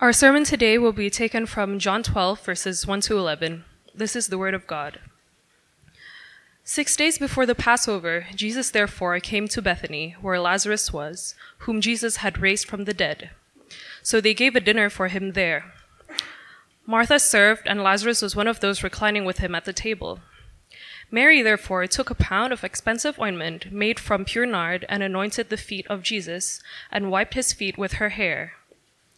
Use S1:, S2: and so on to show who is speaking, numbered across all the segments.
S1: Our sermon today will be taken from John 12, verses 1 to 11. This is the Word of God. Six days before the Passover, Jesus therefore came to Bethany, where Lazarus was, whom Jesus had raised from the dead. So they gave a dinner for him there. Martha served, and Lazarus was one of those reclining with him at the table. Mary therefore took a pound of expensive ointment made from pure nard and anointed the feet of Jesus and wiped his feet with her hair.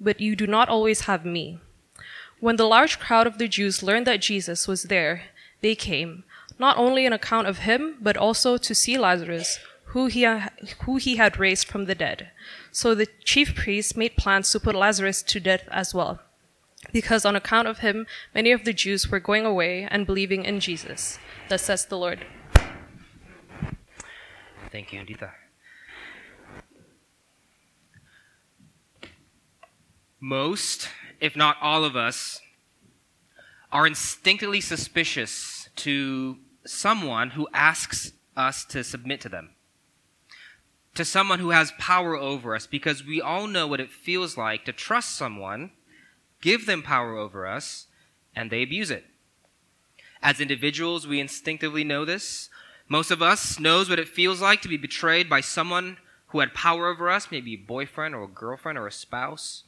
S1: but you do not always have me. When the large crowd of the Jews learned that Jesus was there, they came, not only on account of him, but also to see Lazarus, who he, who he had raised from the dead. So the chief priests made plans to put Lazarus to death as well, because on account of him, many of the Jews were going away and believing in Jesus. Thus says the Lord.
S2: Thank you, Indita. Most, if not all of us, are instinctively suspicious to someone who asks us to submit to them, to someone who has power over us, because we all know what it feels like to trust someone, give them power over us, and they abuse it. As individuals, we instinctively know this. Most of us knows what it feels like to be betrayed by someone who had power over us, maybe a boyfriend or a girlfriend or a spouse,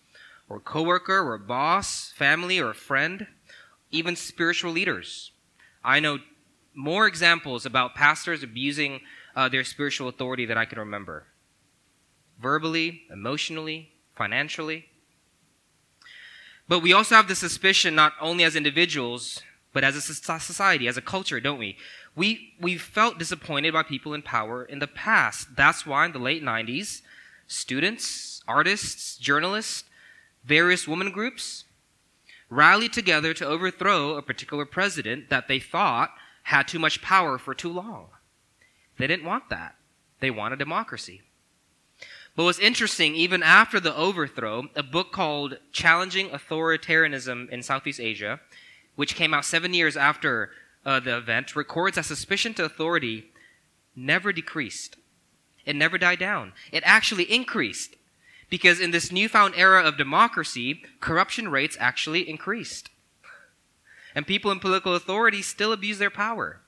S2: or coworker or boss, family or friend, even spiritual leaders. I know more examples about pastors abusing uh, their spiritual authority that I can remember. Verbally, emotionally, financially. But we also have the suspicion, not only as individuals, but as a society, as a culture, don't we? We, we felt disappointed by people in power in the past. That's why in the late 90s, students, artists, journalists, various women groups rallied together to overthrow a particular president that they thought had too much power for too long. They didn't want that. They wanted democracy. But what's interesting, even after the overthrow, a book called Challenging Authoritarianism in Southeast Asia which came out seven years after uh, the event, records that suspicion to authority never decreased. It never died down. It actually increased. Because in this newfound era of democracy, corruption rates actually increased. And people in political authority still abuse their power.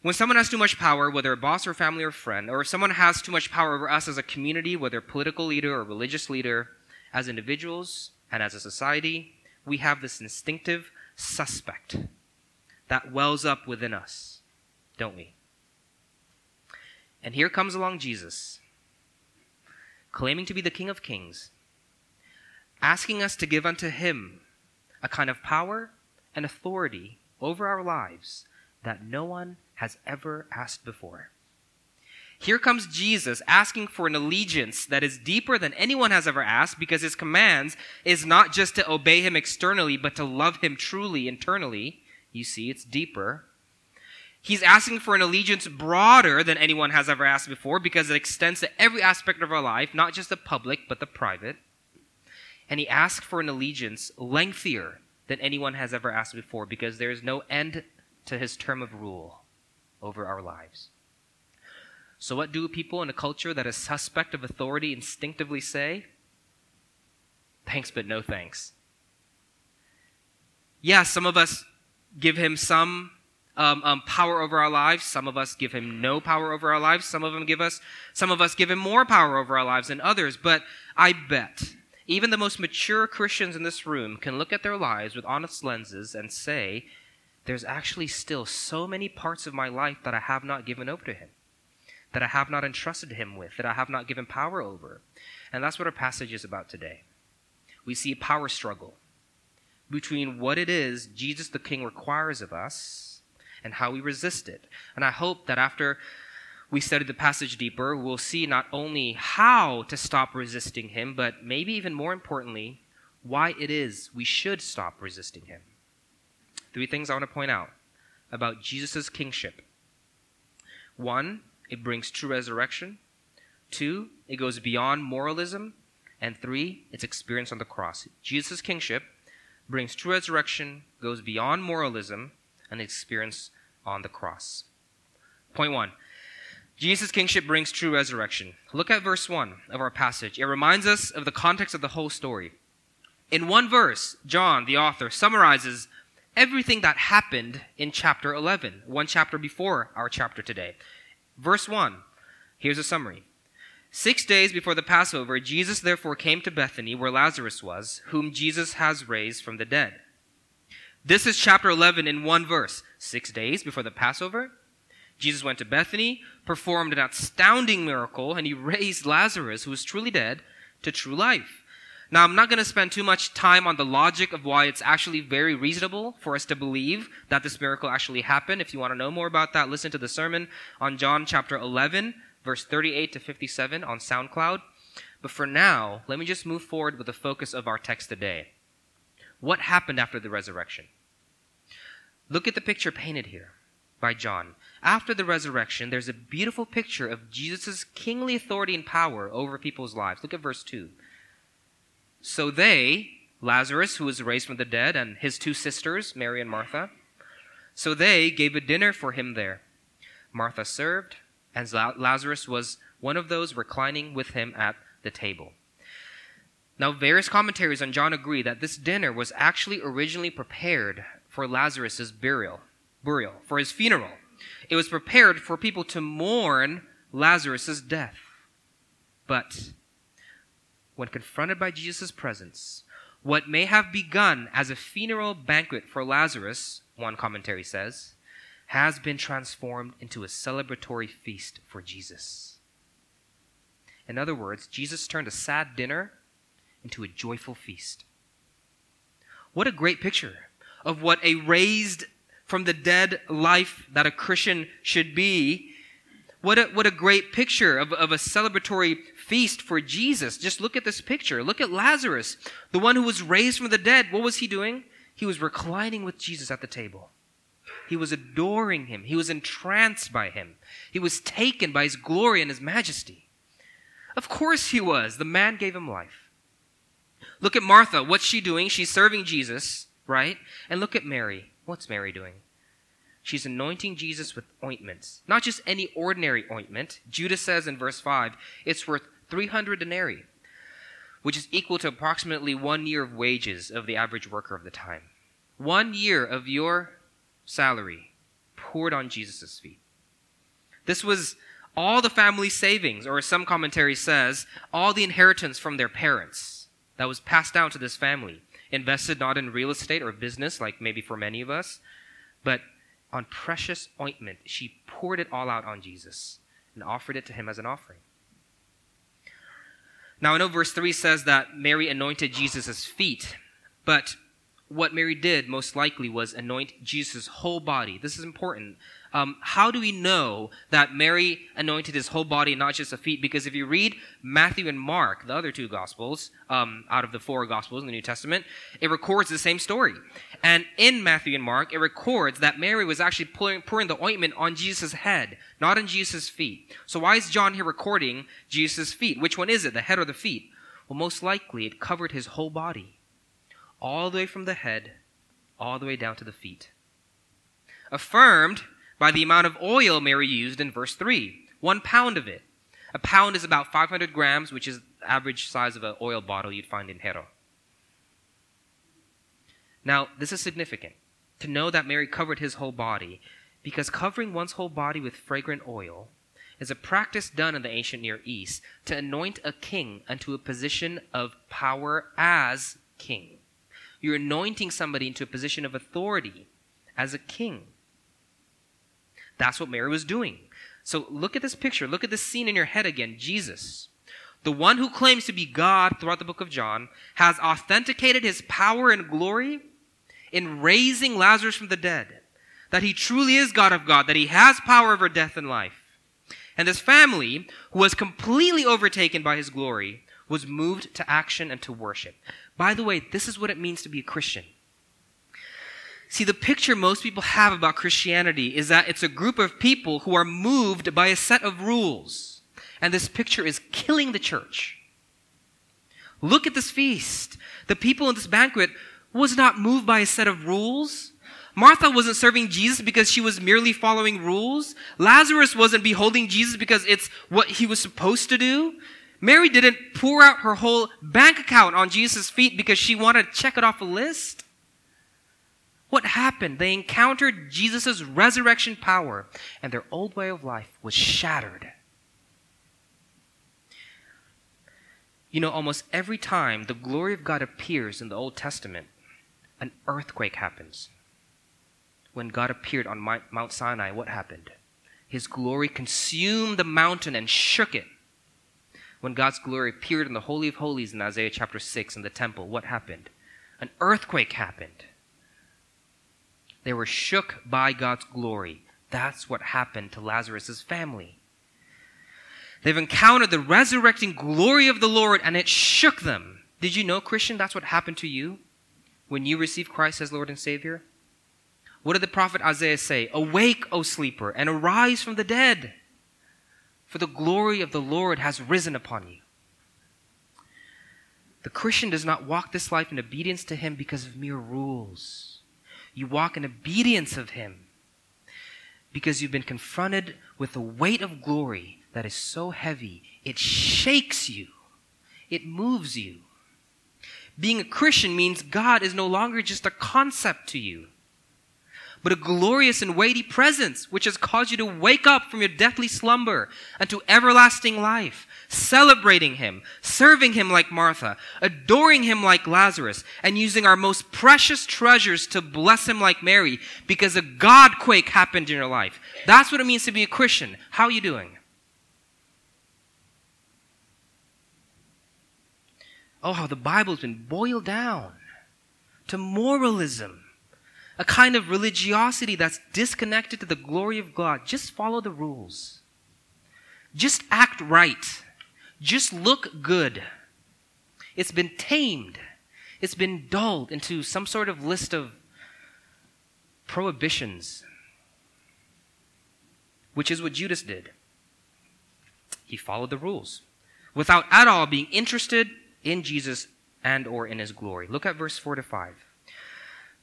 S2: When someone has too much power, whether a boss or family or friend, or if someone has too much power over us as a community, whether political leader or religious leader, as individuals and as a society, we have this instinctive suspect that wells up within us, don't we? And here comes along Jesus, claiming to be the King of Kings, asking us to give unto him a kind of power and authority over our lives that no one has ever asked before. Here comes Jesus asking for an allegiance that is deeper than anyone has ever asked because his commands is not just to obey him externally, but to love him truly internally. You see, it's deeper. He's asking for an allegiance broader than anyone has ever asked before because it extends to every aspect of our life, not just the public, but the private. And he asks for an allegiance lengthier than anyone has ever asked before because there is no end to his term of rule over our lives. So, what do people in a culture that is suspect of authority instinctively say? Thanks, but no thanks. Yeah, some of us give him some um, um, power over our lives. Some of us give him no power over our lives. Some of them give us, some of us give him more power over our lives than others. But I bet even the most mature Christians in this room can look at their lives with honest lenses and say, "There's actually still so many parts of my life that I have not given over to him." that I have not entrusted him with, that I have not given power over. And that's what our passage is about today. We see a power struggle between what it is Jesus the King requires of us and how we resist it. And I hope that after we study the passage deeper, we'll see not only how to stop resisting him, but maybe even more importantly, why it is we should stop resisting him. Three things I want to point out about Jesus' kingship. One, it brings true resurrection. Two, it goes beyond moralism. And three, its experience on the cross. Jesus' kingship brings true resurrection, goes beyond moralism, and experience on the cross. Point one Jesus' kingship brings true resurrection. Look at verse 1 of our passage. It reminds us of the context of the whole story. In one verse, John, the author, summarizes everything that happened in chapter 11, one chapter before our chapter today. Verse 1, here's a summary. Six days before the Passover, Jesus therefore came to Bethany, where Lazarus was, whom Jesus has raised from the dead. This is chapter 11 in one verse. Six days before the Passover, Jesus went to Bethany, performed an astounding miracle, and he raised Lazarus, who was truly dead, to true life. Now, I'm not going to spend too much time on the logic of why it's actually very reasonable for us to believe that this miracle actually happened. If you want to know more about that, listen to the sermon on John chapter 11, verse 38 to 57 on SoundCloud. But for now, let me just move forward with the focus of our text today. What happened after the resurrection? Look at the picture painted here by John. After the resurrection, there's a beautiful picture of Jesus' kingly authority and power over people's lives. Look at verse 2. So they, Lazarus, who was raised from the dead, and his two sisters, Mary and Martha, so they gave a dinner for him there. Martha served, and Lazarus was one of those reclining with him at the table. Now, various commentaries on John agree that this dinner was actually originally prepared for Lazarus' burial, burial, for his funeral. It was prepared for people to mourn Lazarus' death. But when confronted by Jesus' presence, what may have begun as a funeral banquet for Lazarus, one commentary says, has been transformed into a celebratory feast for Jesus. In other words, Jesus turned a sad dinner into a joyful feast. What a great picture of what a raised from the dead life that a Christian should be. What a, what a great picture of, of a celebratory feast for Jesus. Just look at this picture. Look at Lazarus, the one who was raised from the dead. What was he doing? He was reclining with Jesus at the table. He was adoring him. He was entranced by him. He was taken by his glory and his majesty. Of course he was. The man gave him life. Look at Martha. What's she doing? She's serving Jesus, right? And look at Mary. What's Mary doing? She's anointing Jesus with ointments. Not just any ordinary ointment. Judas says in verse 5, it's worth 300 denarii, which is equal to approximately one year of wages of the average worker of the time. One year of your salary poured on Jesus' feet. This was all the family savings, or as some commentary says, all the inheritance from their parents that was passed down to this family, invested not in real estate or business, like maybe for many of us, but on precious ointment. She poured it all out on Jesus and offered it to him as an offering. Now, I know verse 3 says that Mary anointed Jesus' feet, but what Mary did most likely was anoint Jesus' whole body. This is important. Um, how do we know that Mary anointed his whole body, not just the feet? Because if you read Matthew and Mark, the other two gospels, um, out of the four gospels in the New Testament, it records the same story. And in Matthew and Mark, it records that Mary was actually pouring, pouring the ointment on Jesus' head, not on Jesus' feet. So why is John here recording Jesus' feet? Which one is it, the head or the feet? Well, most likely it covered his whole body all the way from the head, all the way down to the feet. Affirmed by the amount of oil Mary used in verse 3 one pound of it. A pound is about 500 grams, which is the average size of an oil bottle you'd find in Hero. Now, this is significant to know that Mary covered his whole body because covering one's whole body with fragrant oil is a practice done in the ancient Near East to anoint a king unto a position of power as king. You're anointing somebody into a position of authority as a king. That's what Mary was doing. So look at this picture. Look at this scene in your head again. Jesus, the one who claims to be God throughout the book of John, has authenticated his power and glory in raising Lazarus from the dead. That he truly is God of God, that he has power over death and life. And this family, who was completely overtaken by his glory, was moved to action and to worship. By the way, this is what it means to be a Christian. See, the picture most people have about Christianity is that it's a group of people who are moved by a set of rules. And this picture is killing the church. Look at this feast. The people in this banquet was not moved by a set of rules. Martha wasn't serving Jesus because she was merely following rules. Lazarus wasn't beholding Jesus because it's what he was supposed to do. Mary didn't pour out her whole bank account on Jesus' feet because she wanted to check it off a list. What happened? They encountered Jesus' resurrection power, and their old way of life was shattered. You know, almost every time the glory of God appears in the Old Testament, an earthquake happens. When God appeared on Mount Sinai, what happened? His glory consumed the mountain and shook it. When God's glory appeared in the Holy of Holies in Isaiah chapter 6 in the temple, what happened? An earthquake happened. They were shook by God's glory. That's what happened to Lazarus' family. They've encountered the resurrecting glory of the Lord and it shook them. Did you know, Christian, that's what happened to you when you received Christ as Lord and Savior? What did the prophet Isaiah say? Awake, O sleeper, and arise from the dead, for the glory of the Lord has risen upon you. The Christian does not walk this life in obedience to Him because of mere rules you walk in obedience of Him because you've been confronted with a weight of glory that is so heavy, it shakes you, it moves you. Being a Christian means God is no longer just a concept to you but a glorious and weighty presence, which has caused you to wake up from your deathly slumber unto everlasting life, celebrating Him, serving Him like Martha, adoring Him like Lazarus, and using our most precious treasures to bless Him like Mary, because a God quake happened in your life. That's what it means to be a Christian. How are you doing? Oh, how the Bible's been boiled down to moralism a kind of religiosity that's disconnected to the glory of God. Just follow the rules. Just act right. Just look good. It's been tamed. It's been dulled into some sort of list of prohibitions, which is what Judas did. He followed the rules without at all being interested in Jesus and or in his glory. Look at verse 4 to 5.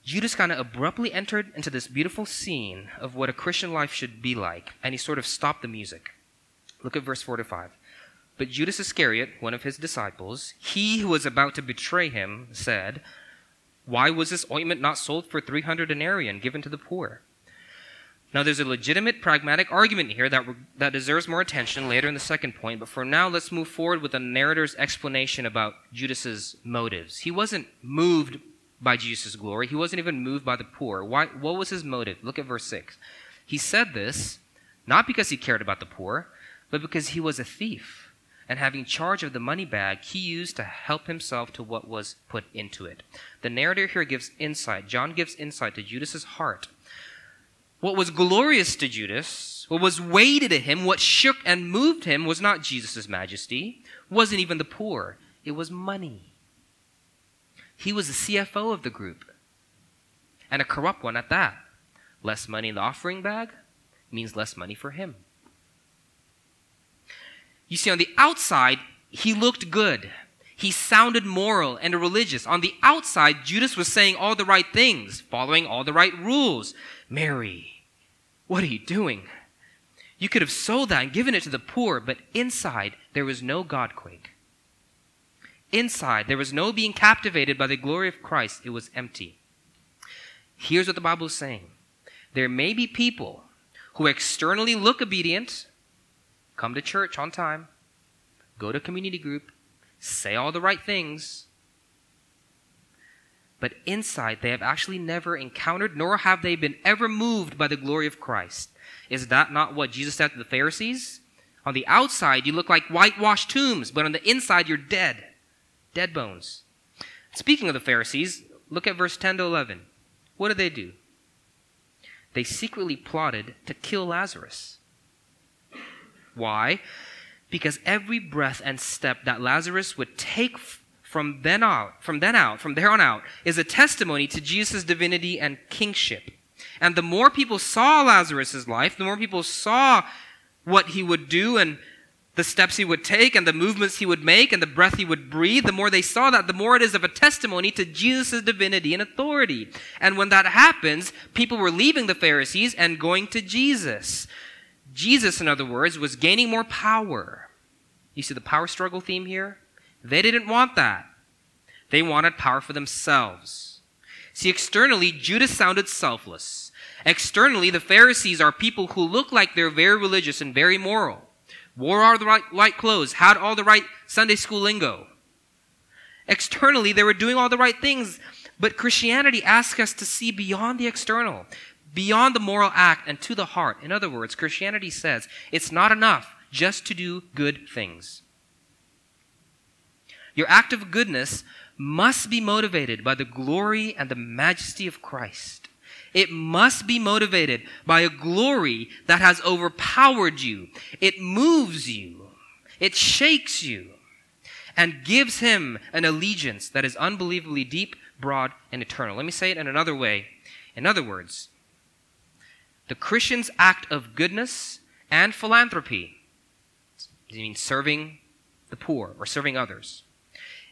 S2: Judas kind of abruptly entered into this beautiful scene of what a Christian life should be like, and he sort of stopped the music. Look at verse 4 to 5. But Judas Iscariot, one of his disciples, he who was about to betray him, said, Why was this ointment not sold for 300 denarii and given to the poor? Now, there's a legitimate pragmatic argument here that, that deserves more attention later in the second point, but for now, let's move forward with the narrator's explanation about Judas's motives. He wasn't moved by Jesus' glory. He wasn't even moved by the poor. Why, what was his motive? Look at verse 6. He said this not because he cared about the poor, but because he was a thief. And having charge of the money bag, he used to help himself to what was put into it. The narrator here gives insight. John gives insight to Judas's heart. What was glorious to Judas, what was weighted to him, what shook and moved him was not Jesus' majesty, wasn't even the poor. It was money. He was the CFO of the group, and a corrupt one at that. Less money in the offering bag means less money for him. You see, on the outside, he looked good. He sounded moral and religious. On the outside, Judas was saying all the right things, following all the right rules. Mary, what are you doing? You could have sold that and given it to the poor, but inside, there was no God quake. Inside, there was no being captivated by the glory of Christ, it was empty. Here's what the Bible is saying there may be people who externally look obedient, come to church on time, go to community group, say all the right things, but inside they have actually never encountered nor have they been ever moved by the glory of Christ. Is that not what Jesus said to the Pharisees? On the outside, you look like whitewashed tombs, but on the inside, you're dead dead bones. Speaking of the Pharisees, look at verse 10 to 11. What did they do? They secretly plotted to kill Lazarus. Why? Because every breath and step that Lazarus would take from then out, from then out, from there on out, is a testimony to Jesus' divinity and kingship. And the more people saw Lazarus' life, the more people saw what he would do and the steps he would take and the movements he would make and the breath he would breathe, the more they saw that, the more it is of a testimony to Jesus' divinity and authority. And when that happens, people were leaving the Pharisees and going to Jesus. Jesus, in other words, was gaining more power. You see the power struggle theme here? They didn't want that. They wanted power for themselves. See, externally, Judas sounded selfless. Externally, the Pharisees are people who look like they're very religious and very moral wore all the right, clothes, had all the right Sunday school lingo. Externally, they were doing all the right things, but Christianity asks us to see beyond the external, beyond the moral act, and to the heart. In other words, Christianity says it's not enough just to do good things. Your act of goodness must be motivated by the glory and the majesty of Christ. It must be motivated by a glory that has overpowered you. It moves you. It shakes you and gives him an allegiance that is unbelievably deep, broad, and eternal. Let me say it in another way. In other words, the Christian's act of goodness and philanthropy, I mean serving the poor or serving others,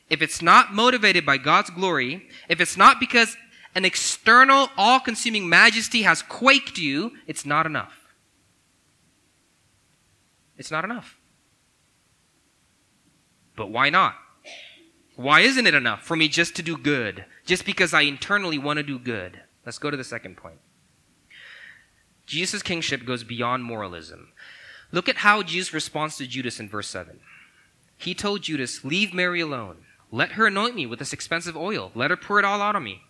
S2: if it's not motivated by God's glory, if it's not because an external, all consuming majesty has quaked you, it's not enough. It's not enough. But why not? Why isn't it enough for me just to do good? Just because I internally want to do good? Let's go to the second point. Jesus' kingship goes beyond moralism. Look at how Jesus responds to Judas in verse 7. He told Judas, Leave Mary alone. Let her anoint me with this expensive oil. Let her pour it all out on me.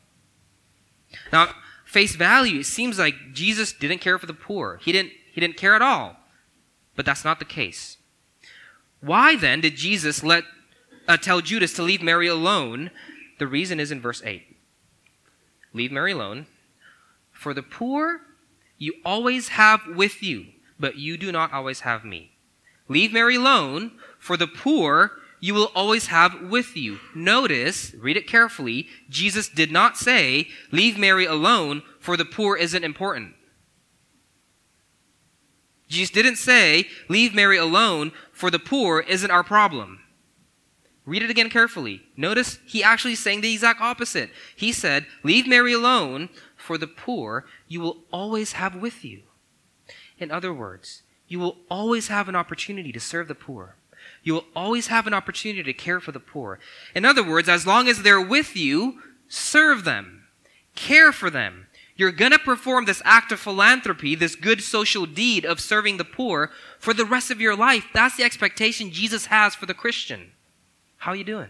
S2: Now, face value, it seems like Jesus didn't care for the poor. He didn't, he didn't care at all. But that's not the case. Why then did Jesus let uh, tell Judas to leave Mary alone? The reason is in verse 8. Leave Mary alone. For the poor you always have with you, but you do not always have me. Leave Mary alone. For the poor you will always have with you. Notice, read it carefully, Jesus did not say, leave Mary alone, for the poor isn't important. Jesus didn't say, leave Mary alone, for the poor isn't our problem. Read it again carefully. Notice he actually saying the exact opposite. He said, leave Mary alone, for the poor you will always have with you. In other words, you will always have an opportunity to serve the poor. You will always have an opportunity to care for the poor. In other words, as long as they're with you, serve them, care for them. You're going to perform this act of philanthropy, this good social deed of serving the poor for the rest of your life. That's the expectation Jesus has for the Christian. How are you doing?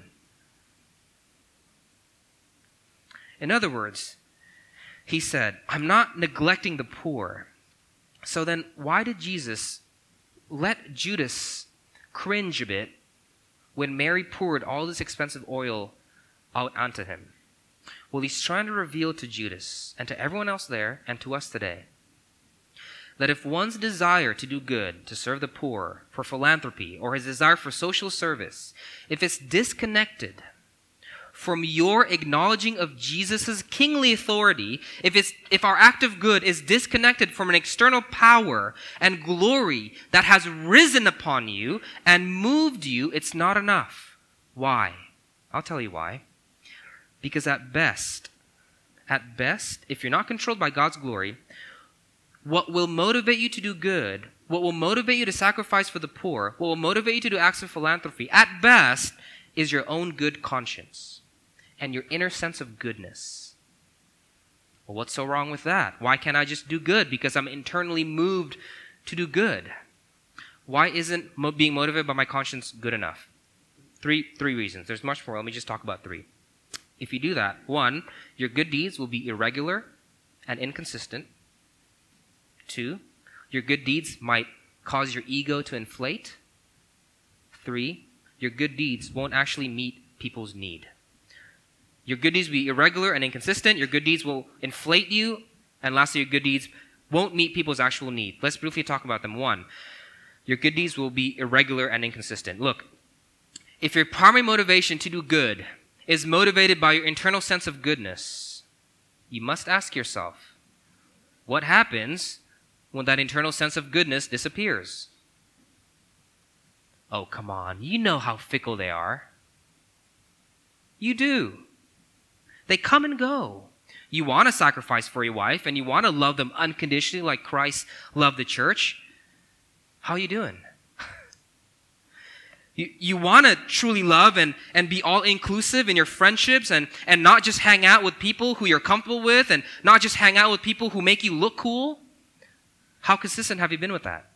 S2: In other words, he said, I'm not neglecting the poor. So then, why did Jesus let Judas cringe a bit when Mary poured all this expensive oil out onto him? Well, he's trying to reveal to Judas and to everyone else there and to us today that if one's desire to do good, to serve the poor, for philanthropy, or his desire for social service, if it's disconnected from your acknowledging of Jesus' kingly authority, if, it's, if our act of good is disconnected from an external power and glory that has risen upon you and moved you, it's not enough. Why? I'll tell you why. Because at best, at best, if you're not controlled by God's glory, what will motivate you to do good, what will motivate you to sacrifice for the poor, what will motivate you to do acts of philanthropy, at best, is your own good conscience and your inner sense of goodness. Well, what's so wrong with that? Why can't I just do good because I'm internally moved to do good? Why isn't mo- being motivated by my conscience good enough? Three, three reasons. There's much more. Let me just talk about three. If you do that, one, your good deeds will be irregular and inconsistent. Two, your good deeds might cause your ego to inflate. Three, your good deeds won't actually meet people's need. Your good deeds will be irregular and inconsistent. Your good deeds will inflate you. And lastly, your good deeds won't meet people's actual need. Let's briefly talk about them. One, your good deeds will be irregular and inconsistent. Look, if your primary motivation to do good is motivated by your internal sense of goodness, you must ask yourself, what happens when that internal sense of goodness disappears? Oh, come on. You know how fickle they are. You do. They come and go. You want to sacrifice for your wife and you want to love them unconditionally like Christ loved the church. How are you doing? You, you want to truly love and, and be all inclusive in your friendships and, and not just hang out with people who you're comfortable with and not just hang out with people who make you look cool. How consistent have you been with that?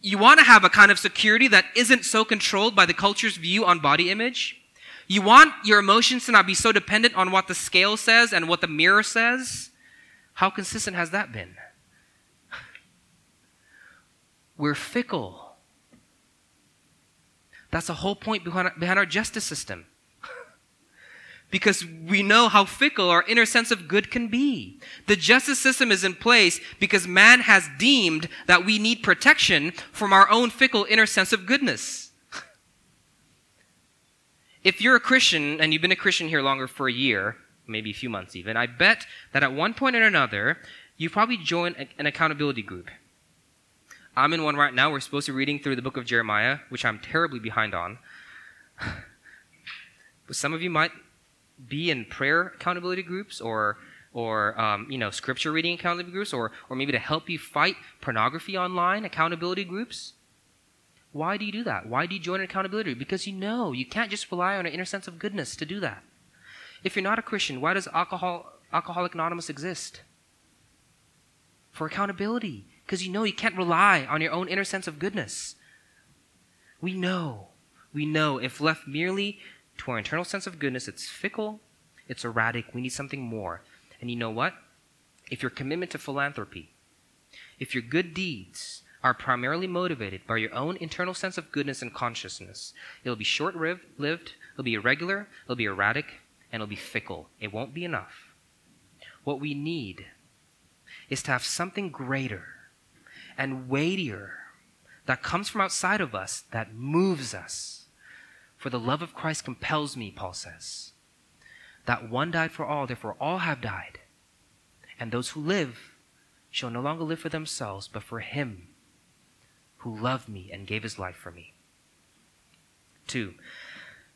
S2: You want to have a kind of security that isn't so controlled by the culture's view on body image. You want your emotions to not be so dependent on what the scale says and what the mirror says. How consistent has that been? We're fickle. That's the whole point behind, behind our justice system. because we know how fickle our inner sense of good can be. The justice system is in place because man has deemed that we need protection from our own fickle inner sense of goodness. If you're a Christian and you've been a Christian here longer for a year, maybe a few months even, I bet that at one point or another, you probably joined an accountability group. I'm in one right now. We're supposed to be reading through the book of Jeremiah, which I'm terribly behind on. but some of you might be in prayer accountability groups or or um, you know scripture reading accountability groups or or maybe to help you fight pornography online accountability groups why do you do that why do you join an accountability group because you know you can't just rely on an inner sense of goodness to do that if you're not a christian why does alcohol alcoholic anonymous exist for accountability because you know you can't rely on your own inner sense of goodness. We know, we know if left merely to our internal sense of goodness, it's fickle, it's erratic, we need something more. And you know what? If your commitment to philanthropy, if your good deeds are primarily motivated by your own internal sense of goodness and consciousness, it'll be short lived, it'll be irregular, it'll be erratic, and it'll be fickle. It won't be enough. What we need is to have something greater and weightier that comes from outside of us that moves us. For the love of Christ compels me, Paul says. That one died for all, therefore all have died. And those who live shall no longer live for themselves, but for him who loved me and gave his life for me. Two,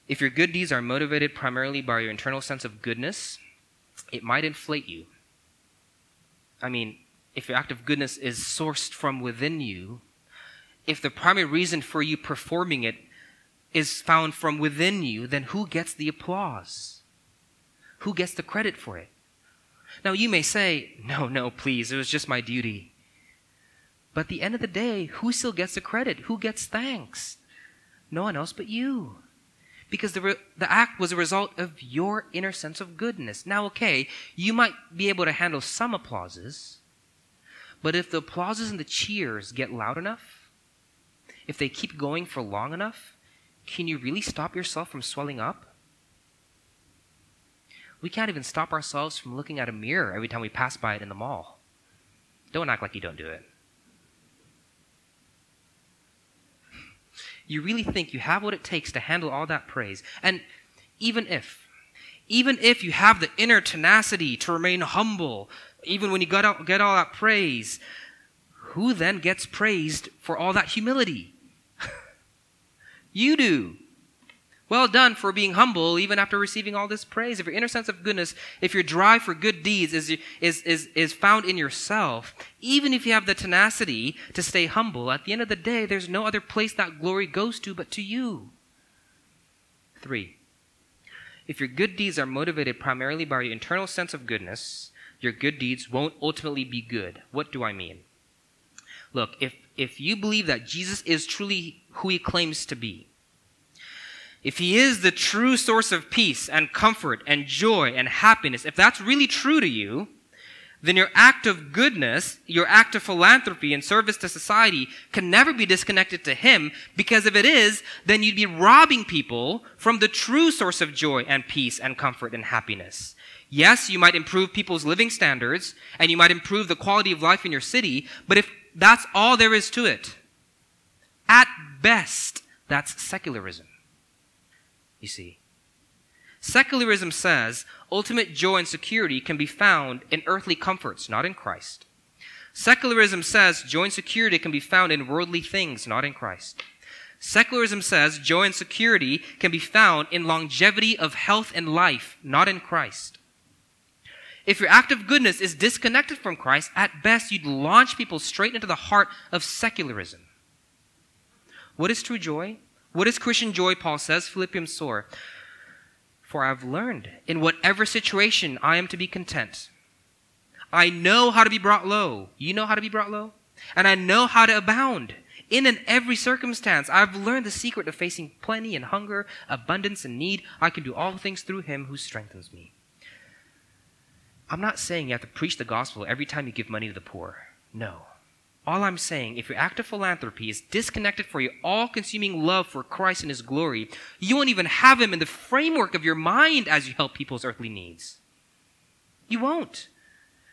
S2: if your good deeds are motivated primarily by your internal sense of goodness, it might inflate you. I mean, if your act of goodness is sourced from within you, if the primary reason for you performing it is found from within you, then who gets the applause? Who gets the credit for it? Now, you may say, no, no, please, it was just my duty. But at the end of the day, who still gets the credit? Who gets thanks? No one else but you. Because the, re- the act was a result of your inner sense of goodness. Now, okay, you might be able to handle some applauses, but if the applauses and the cheers get loud enough, if they keep going for long enough, can you really stop yourself from swelling up? We can't even stop ourselves from looking at a mirror every time we pass by it in the mall. Don't act like you don't do it. You really think you have what it takes to handle all that praise. And even if, even if you have the inner tenacity to remain humble, even when you get all, get all that praise, who then gets praised for all that humility? you do. Well done for being humble even after receiving all this praise. If your inner sense of goodness, if your drive for good deeds is, is, is, is found in yourself, even if you have the tenacity to stay humble, at the end of the day, there's no other place that glory goes to but to you. Three, if your good deeds are motivated primarily by your internal sense of goodness, your good deeds won't ultimately be good. What do I mean? Look, if, if you believe that Jesus is truly who he claims to be, if he is the true source of peace and comfort and joy and happiness, if that's really true to you, then your act of goodness, your act of philanthropy and service to society can never be disconnected to Him because if it is, then you'd be robbing people from the true source of joy and peace and comfort and happiness. Yes, you might improve people's living standards and you might improve the quality of life in your city, but if That's all there is to it. At best, that's secularism. You see. Secularism says ultimate joy and security can be found in earthly comforts, not in Christ. Secularism says joy and security can be found in worldly things, not in Christ. Secularism says joy and security can be found in longevity of health and life, not in Christ. If your act of goodness is disconnected from Christ, at best you'd launch people straight into the heart of secularism. What is true joy? What is Christian joy, Paul says, Philippians 4? For I've learned in whatever situation I am to be content. I know how to be brought low. You know how to be brought low? And I know how to abound. In and every circumstance, I've learned the secret of facing plenty and hunger, abundance and need. I can do all things through him who strengthens me. I'm not saying you have to preach the gospel every time you give money to the poor. No. All I'm saying, if your act of philanthropy is disconnected from your all consuming love for Christ and His glory, you won't even have Him in the framework of your mind as you help people's earthly needs. You won't.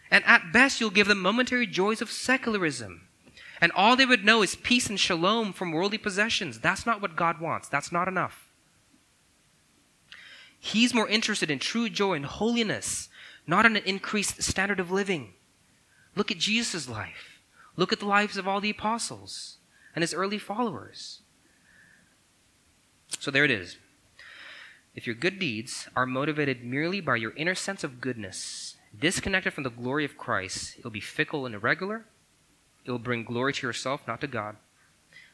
S2: And at best, you'll give them momentary joys of secularism. And all they would know is peace and shalom from worldly possessions. That's not what God wants. That's not enough. He's more interested in true joy and holiness, not in an increased standard of living. Look at Jesus' life. Look at the lives of all the apostles and his early followers. So there it is. If your good deeds are motivated merely by your inner sense of goodness, disconnected from the glory of Christ, it'll be fickle and irregular. It will bring glory to yourself, not to God.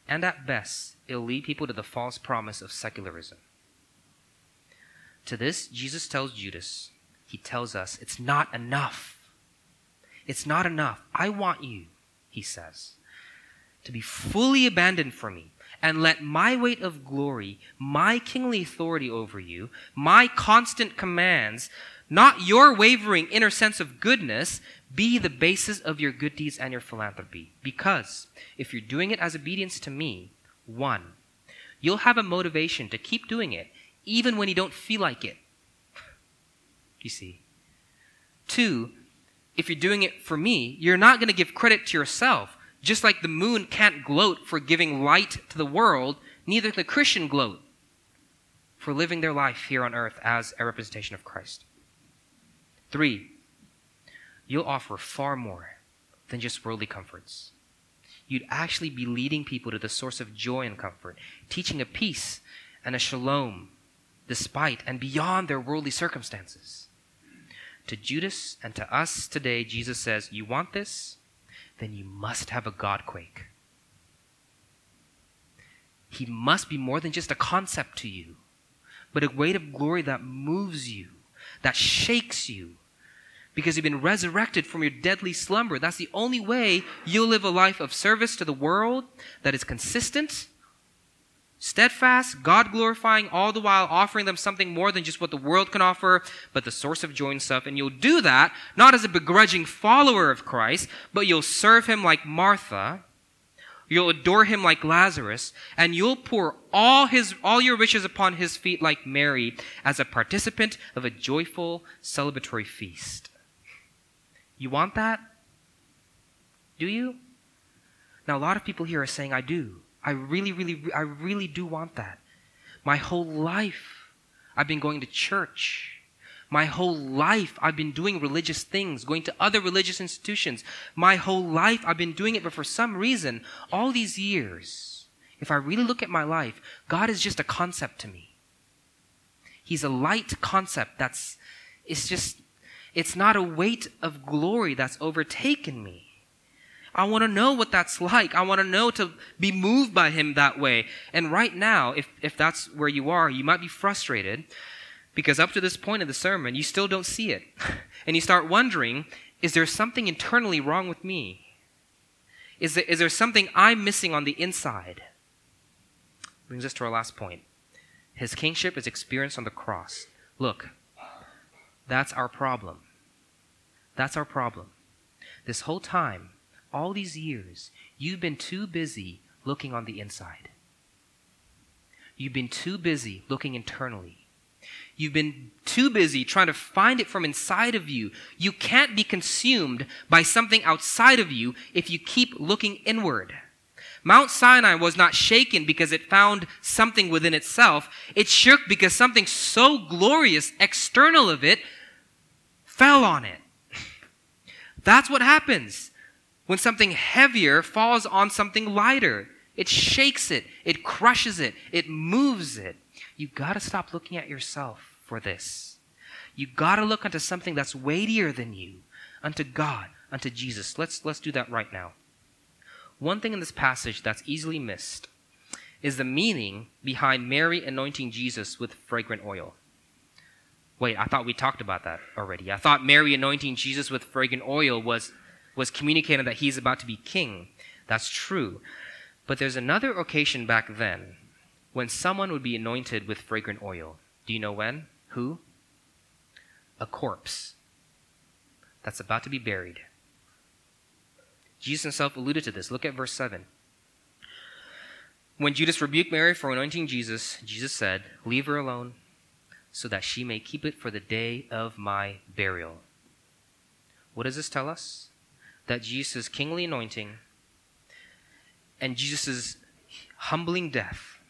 S2: And at best, it'll lead people to the false promise of secularism. To this, Jesus tells Judas, he tells us, it's not enough. It's not enough. I want you he says, to be fully abandoned for me, and let my weight of glory, my kingly authority over you, my constant commands, not your wavering inner sense of goodness, be the basis of your good deeds and your philanthropy. Because if you're doing it as obedience to me, one, you'll have a motivation to keep doing it, even when you don't feel like it. You see. Two, if you're doing it for me, you're not going to give credit to yourself. Just like the moon can't gloat for giving light to the world, neither can the Christian gloat for living their life here on earth as a representation of Christ. Three, you'll offer far more than just worldly comforts. You'd actually be leading people to the source of joy and comfort, teaching a peace and a shalom despite and beyond their worldly circumstances. To Judas and to us today, Jesus says, You want this? Then you must have a God quake. He must be more than just a concept to you, but a weight of glory that moves you, that shakes you, because you've been resurrected from your deadly slumber. That's the only way you'll live a life of service to the world that is consistent steadfast, God glorifying, all the while offering them something more than just what the world can offer, but the source of joy and stuff. And you'll do that not as a begrudging follower of Christ, but you'll serve him like Martha. You'll adore him like Lazarus, and you'll pour all his, all your riches upon his feet like Mary as a participant of a joyful celebratory feast. You want that? Do you? Now, a lot of people here are saying, I do. I really, really, I really do want that. My whole life, I've been going to church. My whole life, I've been doing religious things, going to other religious institutions. My whole life, I've been doing it, but for some reason, all these years, if I really look at my life, God is just a concept to me. He's a light concept that's, it's just, it's not a weight of glory that's overtaken me. I want to know what that's like. I want to know to be moved by him that way. And right now, if, if that's where you are, you might be frustrated because up to this point in the sermon, you still don't see it. And you start wondering, is there something internally wrong with me? Is there, is there something I'm missing on the inside? Brings us to our last point. His kingship is experienced on the cross. Look, that's our problem. That's our problem. This whole time, all these years, you've been too busy looking on the inside. You've been too busy looking internally. You've been too busy trying to find it from inside of you. You can't be consumed by something outside of you if you keep looking inward. Mount Sinai was not shaken because it found something within itself. It shook because something so glorious external of it fell on it. That's what happens when something heavier falls on something lighter. It shakes it, it crushes it, it moves it. You gotta stop looking at yourself for this. You gotta look unto something that's weightier than you, unto God, unto Jesus. Let's, let's do that right now. One thing in this passage that's easily missed is the meaning behind Mary anointing Jesus with fragrant oil. Wait, I thought we talked about that already. I thought Mary anointing Jesus with fragrant oil was, was communicating that he's about to be king. That's true. But there's another occasion back then when someone would be anointed with fragrant oil. Do you know when? Who? A corpse that's about to be buried. Jesus himself alluded to this. Look at verse 7. When Judas rebuked Mary for anointing Jesus, Jesus said, Leave her alone, so that she may keep it for the day of my burial. What does this tell us? That Jesus' kingly anointing and Jesus' humbling death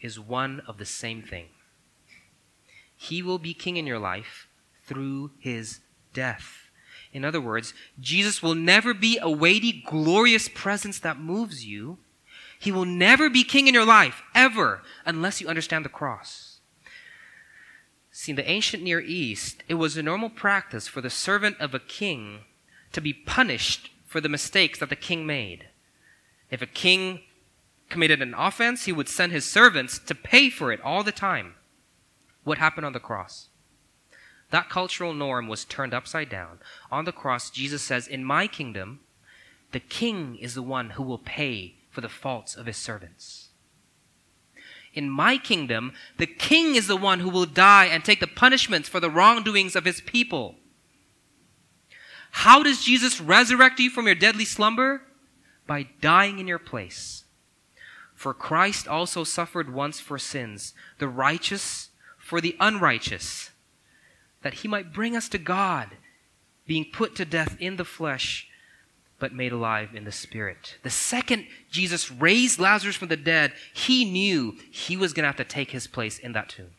S2: is one of the same thing. He will be king in your life through his death. In other words, Jesus will never be a weighty, glorious presence that moves you. He will never be king in your life, ever, unless you understand the cross. See, in the ancient Near East, it was a normal practice for the servant of a king to be punished for the mistakes that the king made. If a king committed an offense, he would send his servants to pay for it all the time. What happened on the cross? That cultural norm was turned upside down. On the cross, Jesus says, In my kingdom, the king is the one who will pay for the faults of his servants. In my kingdom, the king is the one who will die and take the punishments for the wrongdoings of his people. How does Jesus resurrect you from your deadly slumber? By dying in your place. For Christ also suffered once for sins, the righteous for the unrighteous that he might bring us to God, being put to death in the flesh, but made alive in the spirit. The second Jesus raised Lazarus from the dead, he knew he was going to have to take his place in that tomb.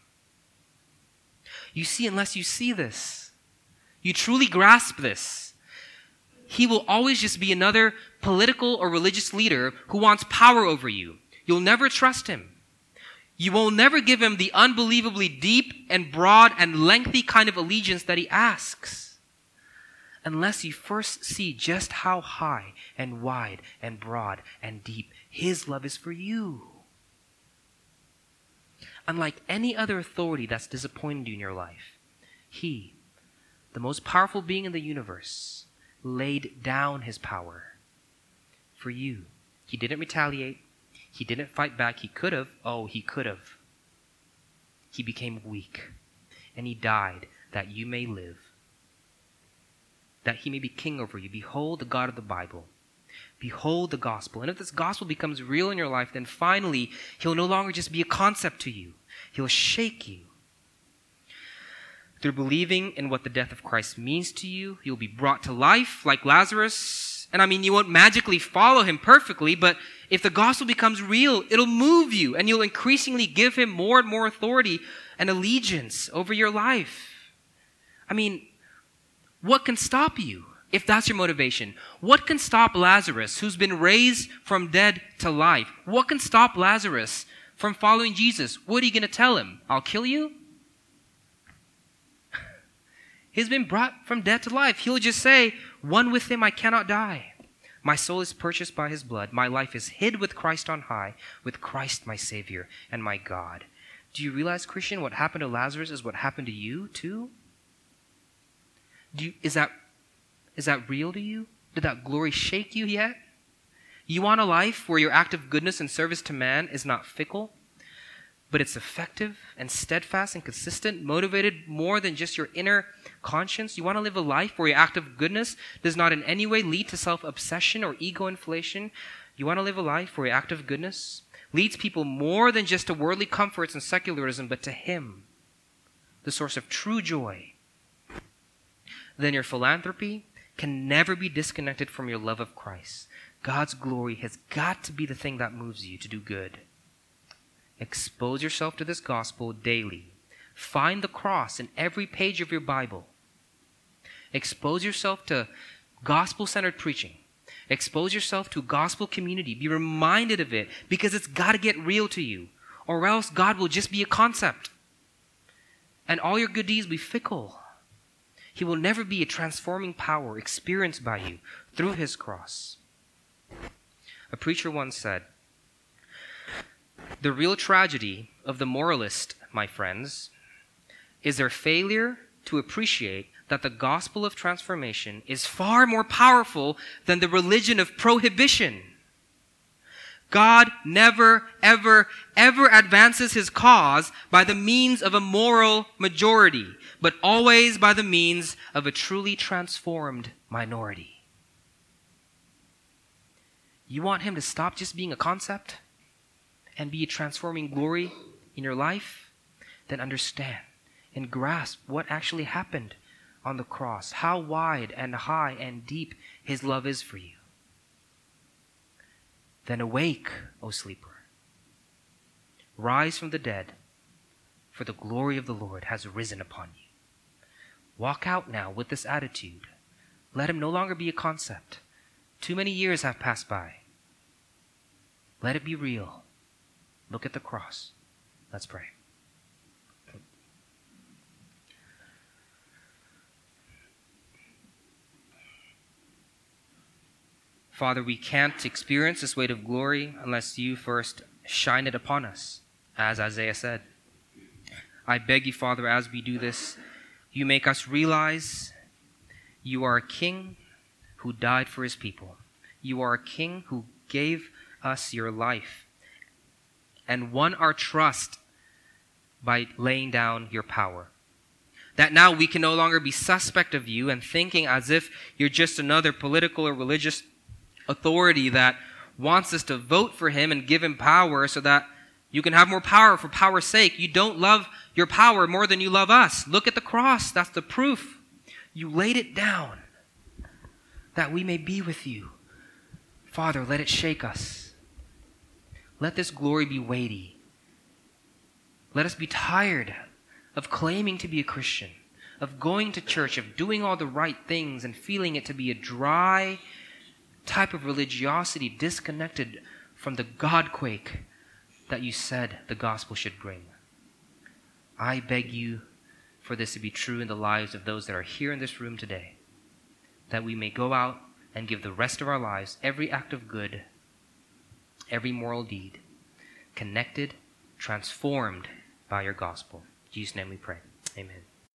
S2: You see, unless you see this, you truly grasp this, he will always just be another political or religious leader who wants power over you. You'll never trust him. You will never give him the unbelievably deep and broad and lengthy kind of allegiance that he asks unless you first see just how high and wide and broad and deep his love is for you. Unlike any other authority that's disappointed you in your life, he, the most powerful being in the universe, laid down his power for you. He didn't retaliate. He didn't fight back. He could have. Oh, he could have. He became weak and he died that you may live, that he may be king over you. Behold the God of the Bible. Behold the gospel. And if this gospel becomes real in your life, then finally he'll no longer just be a concept to you, he'll shake you. Through believing in what the death of Christ means to you, you'll be brought to life like Lazarus. And I mean, you won't magically follow him perfectly, but if the gospel becomes real, it'll move you and you'll increasingly give him more and more authority and allegiance over your life. I mean, what can stop you if that's your motivation? What can stop Lazarus, who's been raised from dead to life? What can stop Lazarus from following Jesus? What are you going to tell him? I'll kill you? He's been brought from death to life. He'll just say, One with him I cannot die. My soul is purchased by his blood. My life is hid with Christ on high, with Christ my Savior and my God. Do you realize, Christian, what happened to Lazarus is what happened to you too? Do you, is that is that real to you? Did that glory shake you yet? You want a life where your act of goodness and service to man is not fickle, but it's effective and steadfast and consistent, motivated more than just your inner conscience. You want to live a life where your act of goodness does not in any way lead to self obsession or ego inflation. You want to live a life where your act of goodness leads people more than just to worldly comforts and secularism, but to Him. the source of true joy, then your philanthropy can never be disconnected from your love of Christ. God's glory has got to be the thing that moves you to do good. Expose yourself to this gospel daily. Find the cross in every page of your Bible. Expose yourself to gospel centered preaching. Expose yourself to gospel community. Be reminded of it because it's got to get real to you, or else God will just be a concept. And all your good deeds will be fickle. He will never be a transforming power experienced by you through his cross. A preacher once said, The real tragedy of the moralist, my friends, is their failure to appreciate that the gospel of transformation is far more powerful than the religion of prohibition. God never, ever, ever advances his cause by the means of a moral majority, but always by the means of a truly transformed minority. You want him to stop just being a concept and be a transforming glory in your life? Then understand and grasp what actually happened on the cross, how wide and high and deep his love is for you. Then awake, O sleeper. Rise from the dead, for the glory of the Lord has risen upon you. Walk out now with this attitude. Let him no longer be a concept. Too many years have passed by. Let it be real. Look at the cross. Let's pray. Father, we can't experience this weight of glory unless you first shine it upon us, as Isaiah said. I beg you, Father, as we do this, you make us realize you are a king who died for his people. You are a king who gave us your life and won our trust by laying down your power. That now we can no longer be suspect of you and thinking as if you're just another political or religious authority that wants us to vote for him and give him power so that you can have more power for power's sake. You don't love your power more than you love us. Look at the cross. That's the proof. You laid it down that we may be with you. Father, let it shake us. Let this glory be weighty. Let us be tired of claiming to be a Christian, of going to church, of doing all the right things and feeling it to be a dry type of religiosity disconnected from the Godquake that you said the gospel should bring. I beg you for this to be true in the lives of those that are here in this room today, that we may go out and give the rest of our lives every act of good, every moral deed, connected, transformed by your gospel. In Jesus' name we pray. Amen.